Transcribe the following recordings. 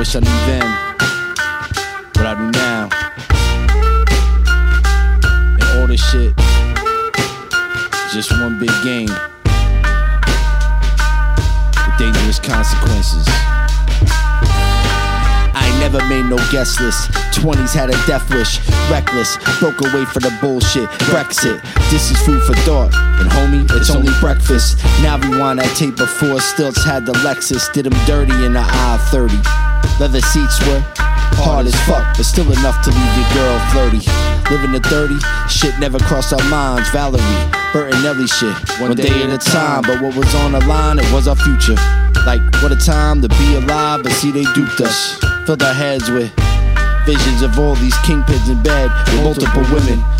wish I knew then what I do now. And all this shit just one big game with dangerous consequences. I ain't never made no guest list. 20s had a death wish. Reckless, broke away for the bullshit. Brexit, this is food for thought. And homie, it's only breakfast. Now rewind that tape before Stilts had the Lexus. Did him dirty in the I 30. Leather seats were hard as fuck, but still enough to leave your girl flirty. Living to 30, shit never crossed our minds. Valerie, Nelly shit. One day at a time, but what was on the line, it was our future. Like, what a time to be alive, but see, they duped us. Filled our heads with visions of all these kingpins in bed with multiple women. Off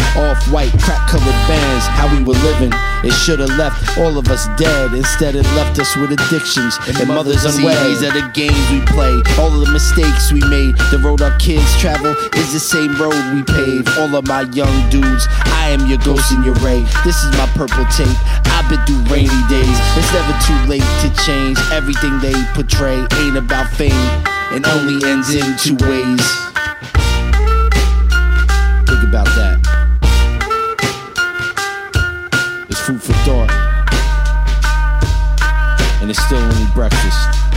white, crack colored bands, how we were living. It should have left all of us dead. Instead, it left us with addictions and mothers unwed. These are the games we play, all of the mistakes we made. The road our kids travel is the same road we pave. All of my young dudes, I am your ghost in your Rae. This is my purple tape. I've been through rainy days. It's never too late to change. Everything they portray ain't about fame and only ends in two ways. Food for thought. And it's still only breakfast.